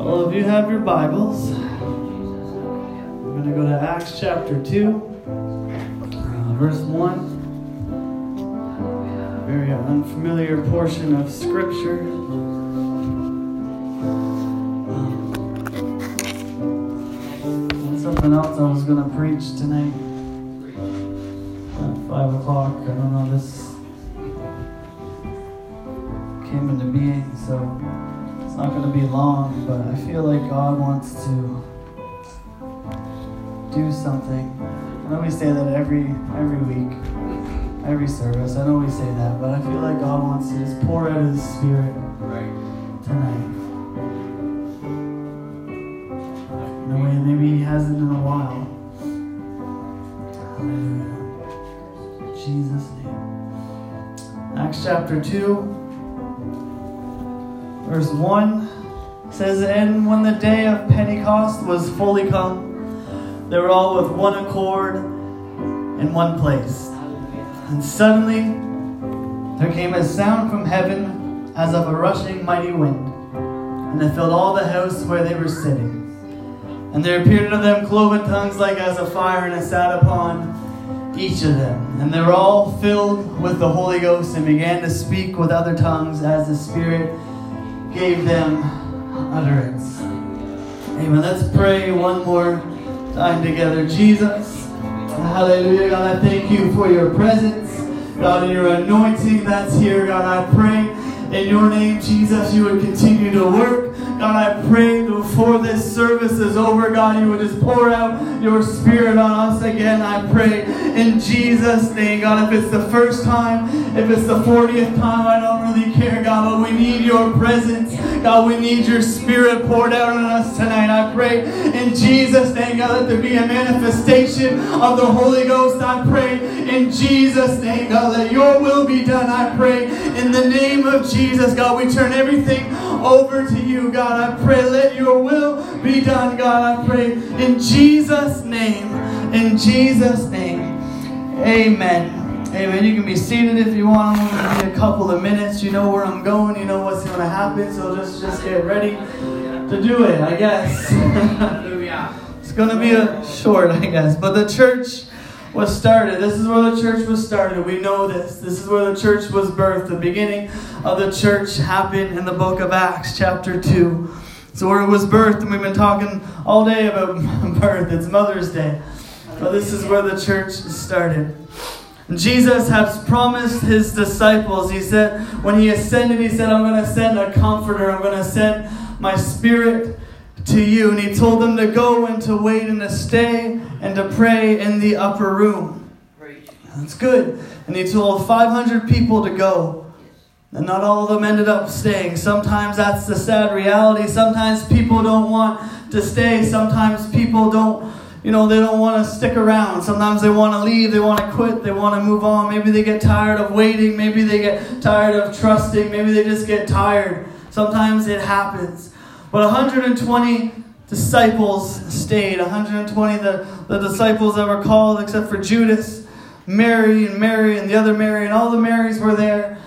Well, if you have your Bibles, we're going to go to Acts chapter 2, uh, verse 1. Very unfamiliar portion of Scripture. Um, something else I was going to preach tonight at 5 o'clock. I don't know, this came into being, so not going to be long, but I feel like God wants to do something. I know we say that every every week, every service. I know we say that, but I feel like God wants to just pour out His Spirit tonight. In a way maybe He hasn't in a while. Hallelujah. In Jesus' name. Acts chapter 2. Verse 1 says, And when the day of Pentecost was fully come, they were all with one accord in one place. And suddenly there came a sound from heaven as of a rushing mighty wind, and it filled all the house where they were sitting. And there appeared unto them cloven tongues like as of fire, and it sat upon each of them. And they were all filled with the Holy Ghost and began to speak with other tongues as the Spirit gave them utterance. Amen. Let's pray one more time together. Jesus, hallelujah. God, I thank you for your presence. God, and your anointing that's here. God, I pray in your name, Jesus, you would continue to work. God, I pray before this service is over, oh God, you would just pour out your spirit on us again. I pray in Jesus' name, God. If it's the first time, if it's the 40th time, I don't really care, God, but we need your presence. God, we need your spirit poured out on us tonight. I pray in Jesus' name, God, let there be a manifestation of the Holy Ghost. I pray in Jesus' name, God, let your will be done. I pray in the name of Jesus, God, we turn everything over to you, God. I pray, let your will be done, God. I pray in Jesus' name. In Jesus' name. Amen. Amen. You can be seated if you want. I'm going to be a couple of minutes. You know where I'm going. You know what's going to happen. So just, just get ready to do it, I guess. it's going to be a short, I guess. But the church was started. This is where the church was started. We know this. This is where the church was birthed. The beginning of the church happened in the book of Acts, chapter 2. So where it was birthed, and we've been talking all day about birth. It's Mother's Day. But this is where the church started. Jesus has promised his disciples, he said, when he ascended, he said, I'm going to send a comforter. I'm going to send my spirit to you. And he told them to go and to wait and to stay and to pray in the upper room. That's good. And he told 500 people to go. And not all of them ended up staying. Sometimes that's the sad reality. Sometimes people don't want to stay. Sometimes people don't, you know, they don't want to stick around. Sometimes they want to leave. They want to quit. They want to move on. Maybe they get tired of waiting. Maybe they get tired of trusting. Maybe they just get tired. Sometimes it happens. But 120 disciples stayed. 120 the, the disciples that were called, except for Judas, Mary, and Mary, and the other Mary, and all the Marys were there.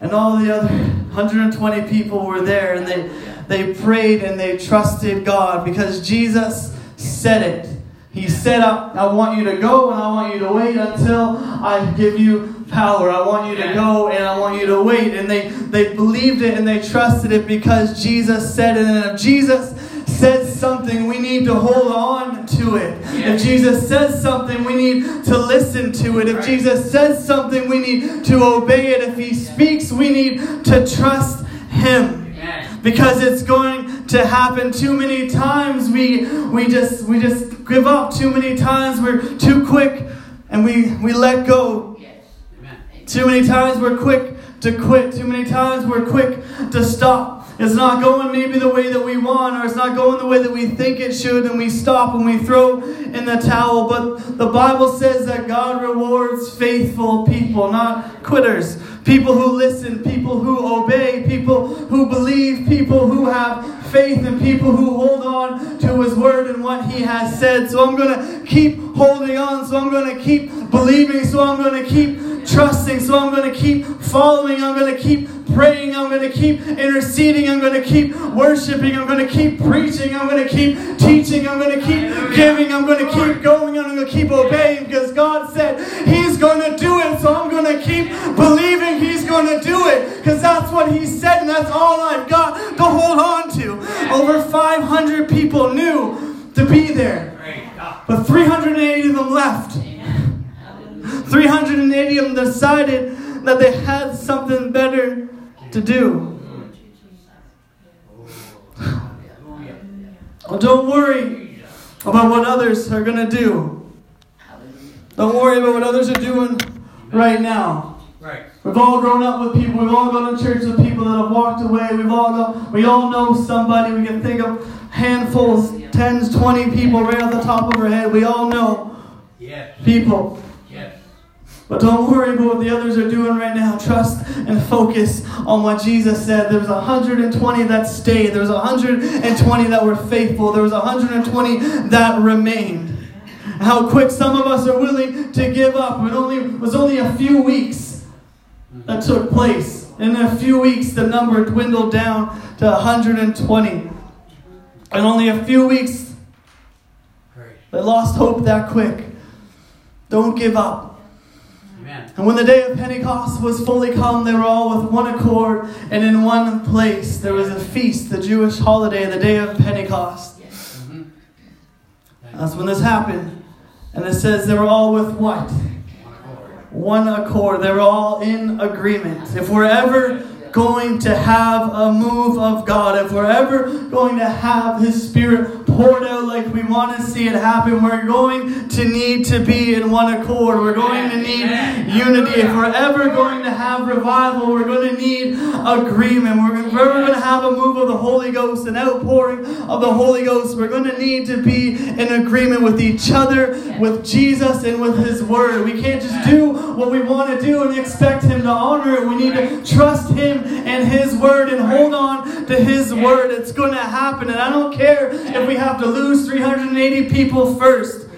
And all the other 120 people were there, and they, they prayed and they trusted God because Jesus said it. He said, I want you to go and I want you to wait until I give you power. I want you to go and I want you to wait. And they, they believed it and they trusted it because Jesus said it. And if Jesus says something, we need to hold on to it. If Jesus says something, we need to listen to it. If Jesus says something, we need to obey it. If He speaks, we need to trust Him because it's going to happen too many times. We we just we just give up too many times. We're too quick and we we let go. Too many times we're quick to quit. Too many times we're quick to stop it's not going maybe the way that we want or it's not going the way that we think it should and we stop and we throw in the towel but the bible says that god rewards faithful people not quitters people who listen, people who obey, people who believe, people who have faith, and people who hold on to His Word and what He has said. So I'm going to keep holding on, so I'm going to keep believing, so I'm going to keep trusting, so I'm going to keep following, I'm going to keep praying. I'm going to keep interceding. I'm going to keep worshiping. I'm going to keep preaching. I'm going to keep teaching. I'm going to keep giving. I'm going to keep going. I'm going to keep obeying because God said He's going to do it. So I'm going to keep believing He's going to do it because that's what He said and that's all I've got to hold on to. Over 500 people knew to be there. But 380 of them left. 380 of them decided that they had something better to do. Well, don't worry about what others are going to do. Don't worry about what others are doing right now. Right. We've all grown up with people. We've all gone to church with people that have walked away. We've all go, we all know somebody. We can think of handfuls, tens, twenty people right off the top of our head. We all know people. But don't worry about what the others are doing right now. Trust and focus on what Jesus said. There was 120 that stayed. There was 120 that were faithful. There was 120 that remained. How quick some of us are willing to give up. It only it was only a few weeks that took place. In a few weeks, the number dwindled down to 120. In only a few weeks, they lost hope that quick. Don't give up. Amen. And when the day of Pentecost was fully come, they were all with one accord and in one place. There was a feast, the Jewish holiday, the day of Pentecost. Mm-hmm. That's when this happened. And it says they were all with what? One accord. One accord. They were all in agreement. If we're ever going to have a move of God, if we're ever going to have His Spirit poured out like we want to see it happen, we're going to need to be in one accord. We're going to need unity. If we're ever going to have revival, we're going to need agreement. We're, if we're ever going to have a move of the Holy Ghost, an outpouring of the Holy Ghost, we're going to need to be in agreement with each other, with Jesus, and with His Word. We can't just do what we want to do and expect Him to honor it. We need to trust Him and His Word and hold on to His Word. It's going to happen. And I don't care if we have to lose 380 people first.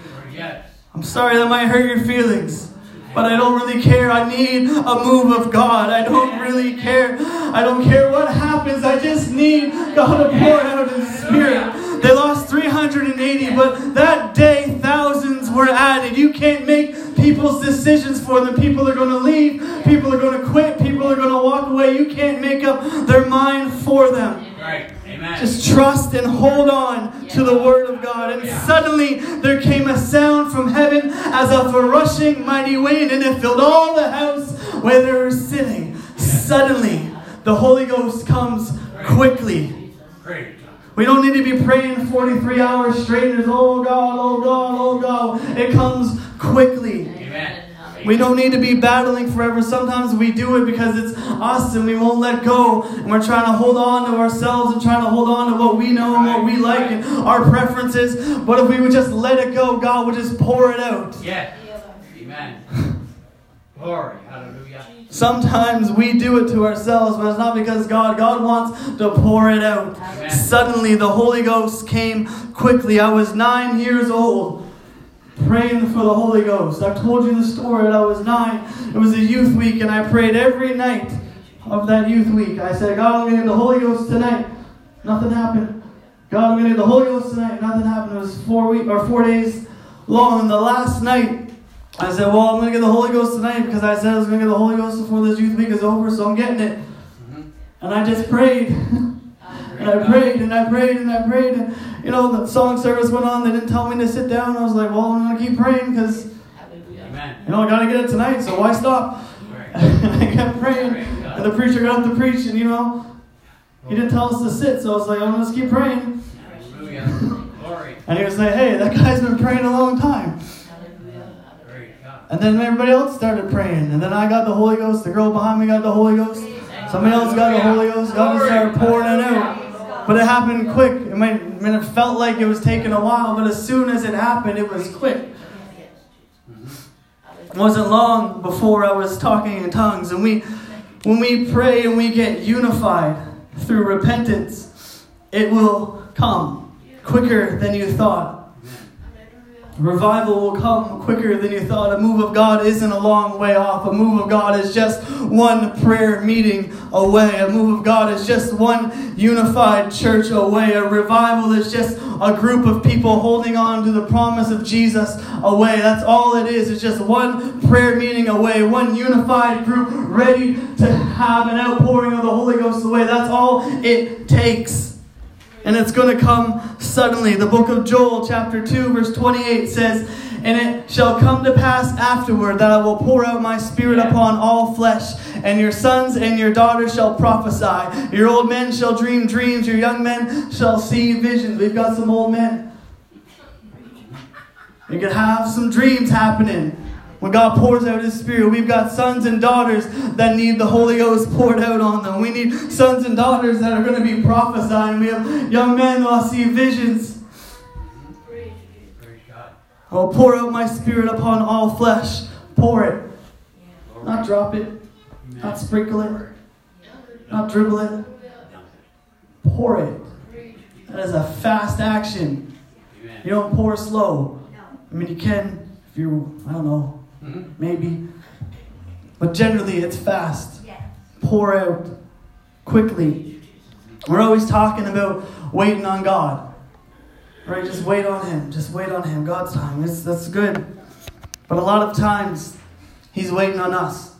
I'm sorry that might hurt your feelings. But I don't really care. I need a move of God. I don't really care. I don't care what happens. I just need God to pour out His Spirit. They lost 380, but that day thousands were added. You can't make people's decisions for them. People are going to leave. People are going to quit. People are going to walk away. You can't make up their mind for them. Right. Amen. Just trust and hold on to the word of God. And suddenly there came a sound from heaven as of a rushing mighty wind, and it filled all the house where they were sitting. Suddenly the Holy Ghost comes quickly. Great. We don't need to be praying 43 hours straight. There's, oh God, oh God, oh God. It comes quickly. Amen. We don't need to be battling forever. Sometimes we do it because it's us and we won't let go. And we're trying to hold on to ourselves and trying to hold on to what we know and what we like and our preferences. But if we would just let it go, God would just pour it out. Yeah. Amen. Glory. Hallelujah. Sometimes we do it to ourselves, but it's not because God. God wants to pour it out. Amen. Suddenly, the Holy Ghost came quickly. I was nine years old, praying for the Holy Ghost. I've told you the story that I was nine. It was a youth week, and I prayed every night of that youth week. I said, God, I'm going to need the Holy Ghost tonight. Nothing happened. God, I'm going to need the Holy Ghost tonight. Nothing happened. It was four week or four days long. And the last night, I said, Well, I'm going to get the Holy Ghost tonight because I said I was going to get the Holy Ghost before this youth week is over, so I'm getting it. Mhm. And I just prayed. and I prayed and I prayed and I prayed. And, you know, the song service went on. They didn't tell me to sit down. I was like, Well, I'm going to keep praying because, you know, I got to get it tonight, so why stop? And I kept praying. And the preacher got up to preach, and, you know, he didn't tell us to sit, so I was like, I'm going to keep praying. And he was like, Hey, that guy's been praying a long time. And then everybody else started praying. And then I got the Holy Ghost. The girl behind me got the Holy Ghost. Somebody else got the Holy Ghost. God just started pouring it out. But it happened quick. It might, I mean, it felt like it was taking a while, but as soon as it happened, it was quick. It wasn't long before I was talking in tongues. And we, when we pray and we get unified through repentance, it will come quicker than you thought. Revival will come quicker than you thought. A move of God isn't a long way off. A move of God is just one prayer meeting away. A move of God is just one unified church away. A revival is just a group of people holding on to the promise of Jesus away. That's all it is. It's just one prayer meeting away, one unified group ready to have an outpouring of the Holy Ghost away. That's all it takes and it's going to come suddenly. The book of Joel, chapter 2, verse 28 says, And it shall come to pass afterward that I will pour out my spirit upon all flesh, and your sons and your daughters shall prophesy. Your old men shall dream dreams, your young men shall see visions. We've got some old men. You can have some dreams happening. When God pours out His Spirit, we've got sons and daughters that need the Holy Ghost poured out on them. We need sons and daughters that are going to be prophesying. We have young men that will see visions. I will pour out my Spirit upon all flesh. Pour it. Not drop it. Not sprinkle it. Not dribble it. Pour it. That is a fast action. You don't pour slow. I mean, you can if you, I don't know, Mm-hmm. Maybe. But generally, it's fast. Pour out quickly. We're always talking about waiting on God. Right? Just wait on Him. Just wait on Him. God's time. It's, that's good. But a lot of times, He's waiting on us.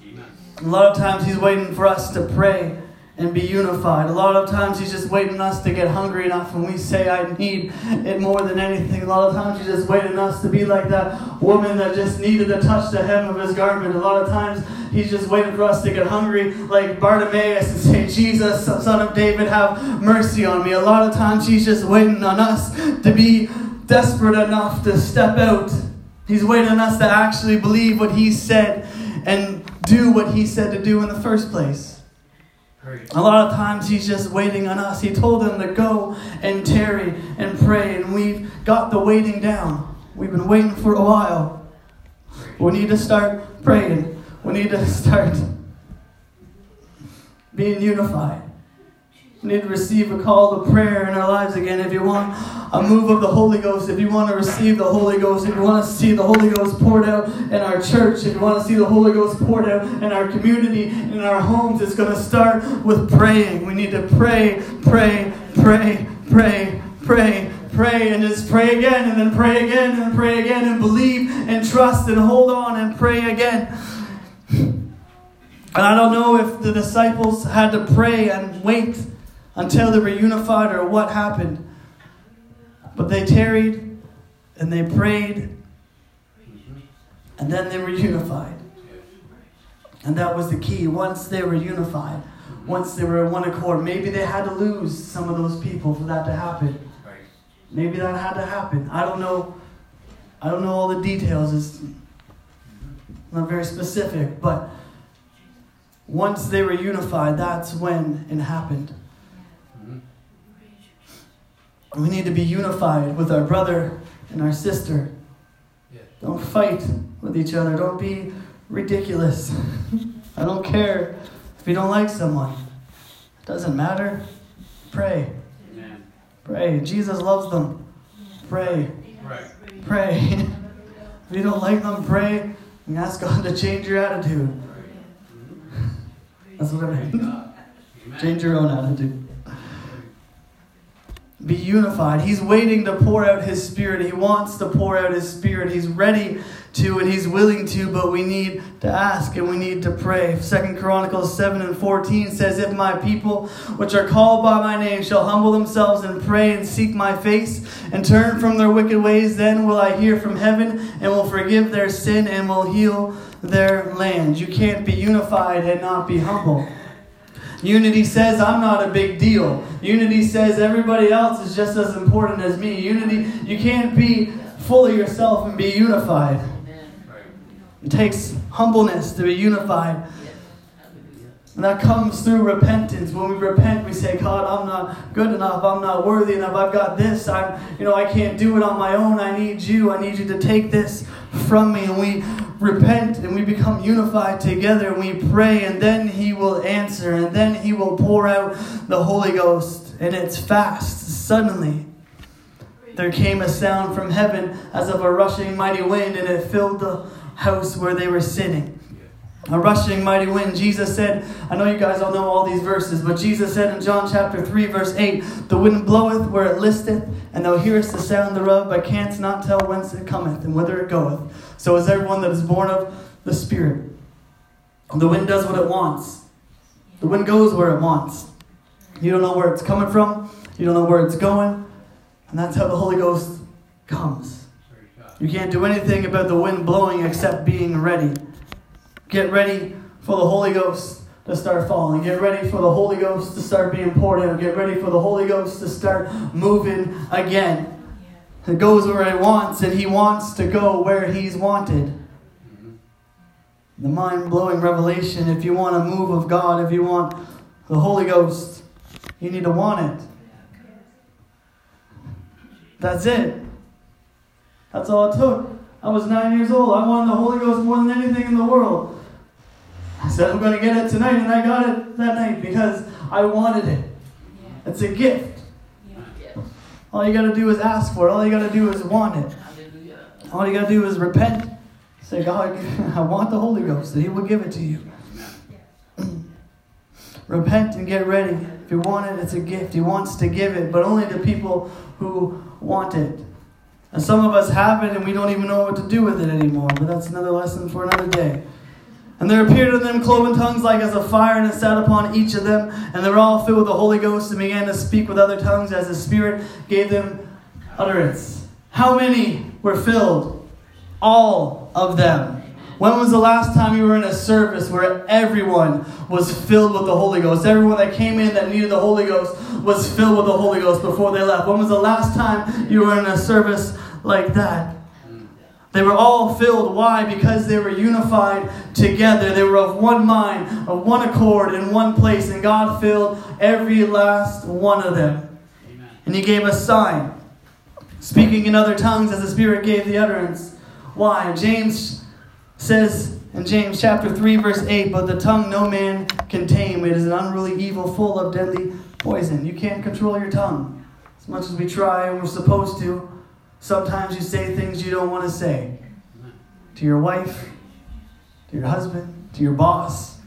A lot of times, He's waiting for us to pray and be unified. A lot of times he's just waiting us to get hungry enough when we say, I need it more than anything. A lot of times he's just waiting us to be like that woman that just needed to touch the hem of his garment. A lot of times he's just waiting for us to get hungry like Bartimaeus and say, Jesus, son of David, have mercy on me. A lot of times he's just waiting on us to be desperate enough to step out. He's waiting on us to actually believe what he said and do what he said to do in the first place. A lot of times he's just waiting on us. He told them to go and tarry and pray, and we've got the waiting down. We've been waiting for a while. We need to start praying. We need to start being unified need to receive a call to prayer in our lives again. If you want a move of the Holy Ghost, if you want to receive the Holy Ghost, if you want to see the Holy Ghost poured out in our church, if you want to see the Holy Ghost poured out in our community, in our homes, it's going to start with praying. We need to pray, pray, pray, pray, pray, pray, and just pray again, and then pray again, and pray again, and believe and trust and hold on and pray again. And I don't know if the disciples had to pray and wait until they were unified or what happened. But they tarried and they prayed and then they were unified. And that was the key. Once they were unified, once they were in one accord, maybe they had to lose some of those people for that to happen. Maybe that had to happen. I don't know. I don't know all the details. It's not very specific, but once they were unified, that's when it happened. Mm-hmm. We need to be unified with our brother and our sister. Don't fight with each other. Don't be ridiculous. I don't care if you don't like someone. It doesn't matter. Pray. Amen. Pray. Jesus loves them. Pray. Right. Pray. if you don't like them, pray and ask God to change your attitude. That's what I mean. Change your own attitude be unified. He's waiting to pour out his spirit. He wants to pour out his spirit. He's ready to and he's willing to, but we need to ask and we need to pray. Second Chronicles 7 and 14 says, If my people which are called by my name shall humble themselves and pray and seek my face and turn from their wicked ways, then will I hear from heaven and will forgive their sin and will heal their land. You can't be unified and not be humble. Unity says I'm not a big deal. Unity says everybody else is just as important as me. Unity, you can't be full of yourself and be unified. It takes humbleness to be unified. And that comes through repentance. When we repent, we say, God, I'm not good enough. I'm not worthy enough. I've got this. I'm, you know, I can't do it on my own. I need you. I need you to take this from me. And we repent and we become unified together and we pray, and then He will answer, and then He will pour out the Holy Ghost. And it's fast, suddenly. there came a sound from heaven as of a rushing mighty wind, and it filled the house where they were sitting. A rushing mighty wind. Jesus said, I know you guys all know all these verses, but Jesus said in John chapter 3, verse 8, The wind bloweth where it listeth, and thou hearest the sound thereof, but canst not tell whence it cometh and whither it goeth. So is everyone that is born of the Spirit. The wind does what it wants. The wind goes where it wants. You don't know where it's coming from, you don't know where it's going, and that's how the Holy Ghost comes. You can't do anything about the wind blowing except being ready. Get ready for the Holy Ghost to start falling. Get ready for the Holy Ghost to start being poured out. Get ready for the Holy Ghost to start moving again. It goes where it wants, and He wants to go where He's wanted. Mm-hmm. The mind blowing revelation if you want a move of God, if you want the Holy Ghost, you need to want it. That's it. That's all it took. I was nine years old. I wanted the Holy Ghost more than anything in the world. I said, I'm going to get it tonight, and I got it that night because I wanted it. It's a gift. All you got to do is ask for it. All you got to do is want it. All you got to do is repent. Say, God, I want the Holy Ghost, that He will give it to you. Repent and get ready. If you want it, it's a gift. He wants to give it, but only to people who want it. And some of us have it and we don't even know what to do with it anymore, but that's another lesson for another day. And there appeared to them cloven tongues like as a fire, and it sat upon each of them. And they were all filled with the Holy Ghost and began to speak with other tongues as the Spirit gave them utterance. How many were filled? All of them. When was the last time you were in a service where everyone was filled with the Holy Ghost? Everyone that came in that needed the Holy Ghost was filled with the Holy Ghost before they left. When was the last time you were in a service like that? They were all filled. Why? Because they were unified together. They were of one mind, of one accord, in one place. And God filled every last one of them. Amen. And He gave a sign, speaking in other tongues as the Spirit gave the utterance. Why? James says in James chapter 3, verse 8, But the tongue no man can tame. It is an unruly evil full of deadly poison. You can't control your tongue. As much as we try and we're supposed to, sometimes you say things you don't want to say. To your wife, to your husband, to your boss,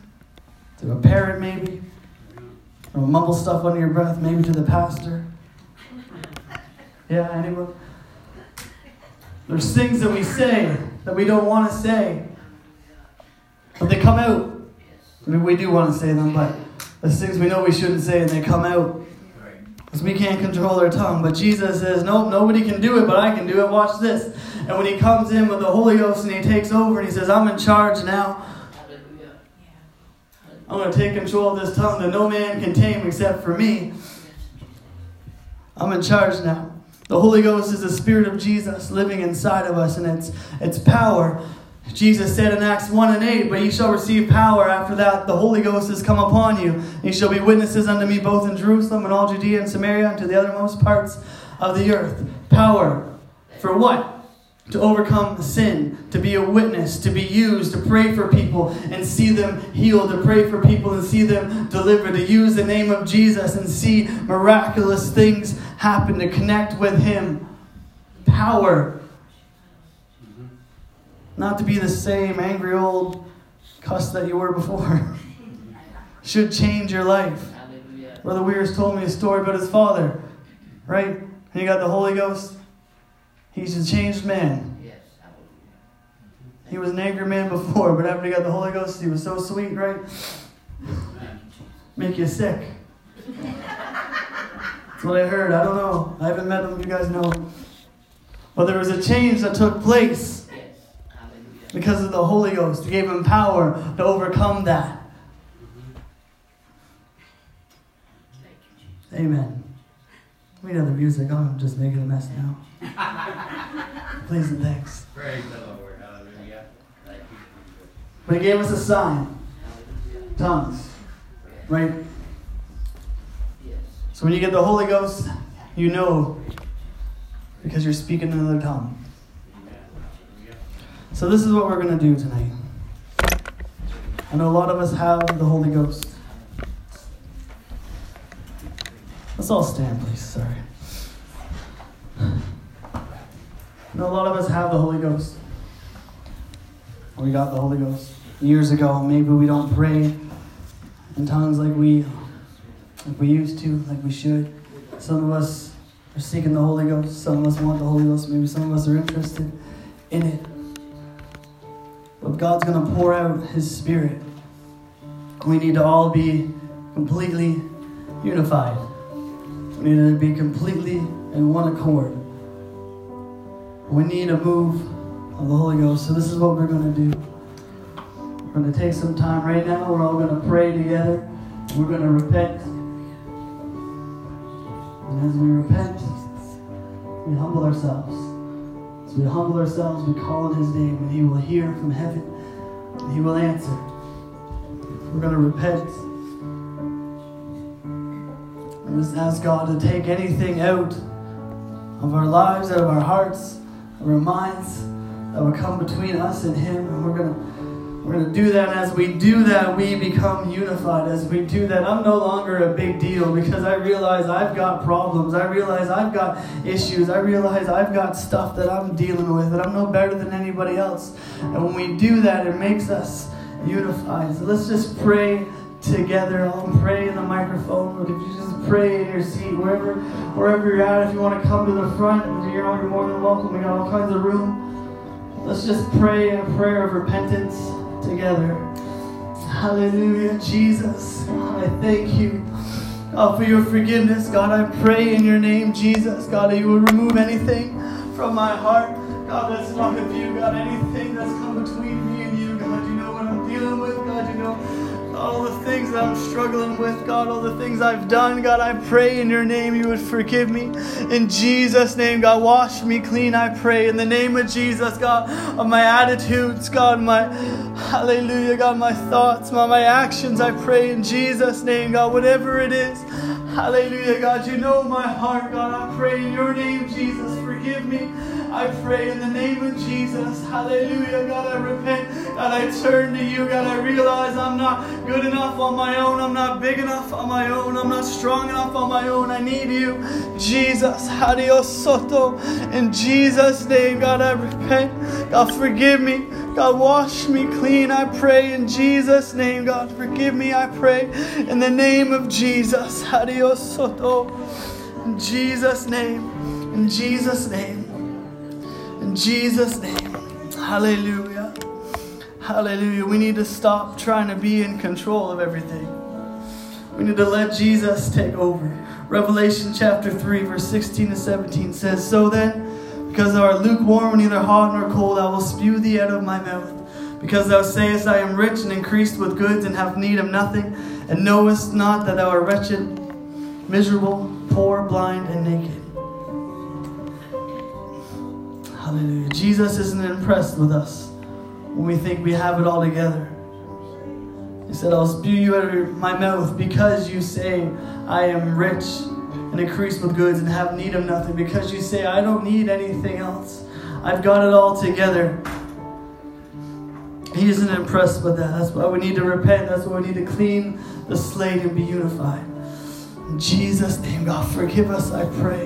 to a parent maybe. Or mumble stuff under your breath, maybe to the pastor. Yeah, anyone? There's things that we say that we don't want to say. But they come out. I mean, we do want to say them, but there's things we know we shouldn't say and they come out. Because we can't control our tongue. But Jesus says, Nope, nobody can do it, but I can do it. Watch this. And when he comes in with the Holy Ghost and he takes over and he says, I'm in charge now. I'm going to take control of this tongue that no man can tame except for me. I'm in charge now. The Holy Ghost is the Spirit of Jesus living inside of us, and it's, it's power. Jesus said in Acts 1 and 8, But ye shall receive power after that the Holy Ghost has come upon you. And ye shall be witnesses unto me both in Jerusalem and all Judea and Samaria and to the uttermost parts of the earth. Power. For what? To overcome sin, to be a witness, to be used, to pray for people and see them healed, to pray for people and see them delivered, to use the name of Jesus and see miraculous things happen, to connect with Him. Power. Not to be the same angry old cuss that you were before. Should change your life. Brother Weirs told me a story about his father, right? And he got the Holy Ghost. He's a changed man. Yes. He was an angry man before, but after he got the Holy Ghost, he was so sweet, right? Make you sick. That's what I heard. I don't know. I haven't met him. You guys know. But there was a change that took place because of the Holy Ghost. He gave him power to overcome that. Amen. We know the music. Oh, I'm just making a mess now. Please and thanks. Praise the Lord. Hallelujah. Thank you. But he gave us a sign. Tongues. Right? So when you get the Holy Ghost, you know because you're speaking another tongue. So this is what we're going to do tonight. I know a lot of us have the Holy Ghost. Let's all stand, please. Sorry. You know, a lot of us have the Holy Ghost. We got the Holy Ghost years ago. Maybe we don't pray in tongues like we like we used to, like we should. Some of us are seeking the Holy Ghost. Some of us want the Holy Ghost. Maybe some of us are interested in it. But God's going to pour out His Spirit. We need to all be completely unified. We need to be completely in one accord. We need a move of the Holy Ghost. So, this is what we're going to do. We're going to take some time right now. We're all going to pray together. We're going to repent. And as we repent, we humble ourselves. As we humble ourselves, we call on His name, and He will hear from heaven, and He will answer. We're going to repent. And just ask God to take anything out of our lives, out of our hearts, of our minds, that will come between us and Him. And we're going to we're going to do that. As we do that, we become unified. As we do that, I'm no longer a big deal because I realize I've got problems. I realize I've got issues. I realize I've got stuff that I'm dealing with, that I'm no better than anybody else. And when we do that, it makes us unified. So let's just pray together. I'll pray in the microphone, but if you just pray in your seat, wherever wherever you're at, if you want to come to the front, you're, you're more than welcome. We got all kinds of room. Let's just pray a prayer of repentance together. Hallelujah, Jesus. God, I thank you. God, for your forgiveness. God, I pray in your name, Jesus. God, that you will remove anything from my heart. God, that's not of you. God, anything that's come between me and you. God, you know what I'm dealing with. God, you know all the things that I'm struggling with, God, all the things I've done, God, I pray in your name you would forgive me. In Jesus' name, God, wash me clean, I pray. In the name of Jesus, God, of my attitudes, God, my hallelujah, God, my thoughts, my, my actions, I pray in Jesus' name, God, whatever it is. Hallelujah, God, you know my heart, God, I pray in your name, Jesus, forgive me. I pray in the name of Jesus. Hallelujah. God, I repent. God, I turn to you. God, I realize I'm not good enough on my own. I'm not big enough on my own. I'm not strong enough on my own. I need you. Jesus. Adios soto. In Jesus' name, God, I repent. God, forgive me. God, wash me clean, I pray in Jesus' name. God, forgive me, I pray in the name of Jesus. Adios soto. In Jesus' name. In Jesus' name. Jesus' name. Hallelujah. Hallelujah. We need to stop trying to be in control of everything. We need to let Jesus take over. Revelation chapter 3, verse 16 to 17 says, So then, because thou art lukewarm, neither hot nor cold, I will spew thee out of my mouth. Because thou sayest, I am rich and increased with goods and have need of nothing, and knowest not that thou art wretched, miserable, poor, blind, and naked. Hallelujah. Jesus isn't impressed with us when we think we have it all together. He said, I'll spew you out of my mouth because you say, I am rich and increased with goods and have need of nothing. Because you say, I don't need anything else. I've got it all together. He isn't impressed with that. That's why we need to repent. That's why we need to clean the slate and be unified. In Jesus' name, God, forgive us, I pray.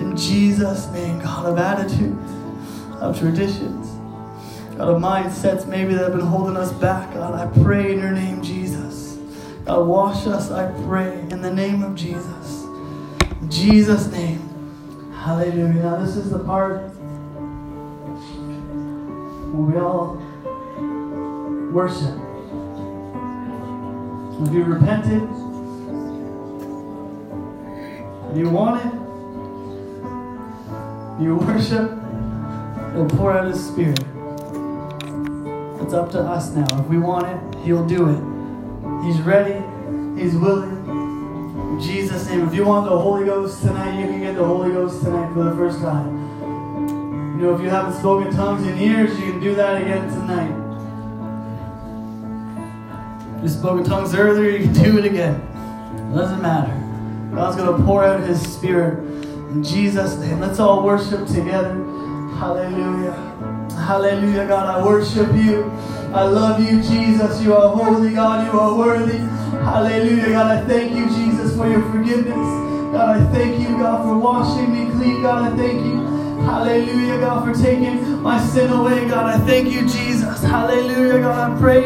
In Jesus' name, God, of attitude of traditions, God, of mindsets maybe that have been holding us back. God, I pray in your name, Jesus. God, wash us, I pray, in the name of Jesus. In Jesus' name. Hallelujah. Now, this is the part where we all worship. Have you repented? Have you want it? You worship? He'll pour out His Spirit. It's up to us now. If we want it, He'll do it. He's ready. He's willing. In Jesus' name. If you want the Holy Ghost tonight, you can get the Holy Ghost tonight for the first time. You know, if you haven't spoken tongues in years, you can do that again tonight. If you spoke in tongues earlier, you can do it again. It doesn't matter. God's going to pour out His Spirit in Jesus' name. Let's all worship together. Hallelujah. Hallelujah, God. I worship you. I love you, Jesus. You are holy, God. You are worthy. Hallelujah, God. I thank you, Jesus, for your forgiveness. God, I thank you, God, for washing me clean. God, I thank you. Hallelujah, God, for taking my sin away, God. I thank you, Jesus. Hallelujah, God. I pray.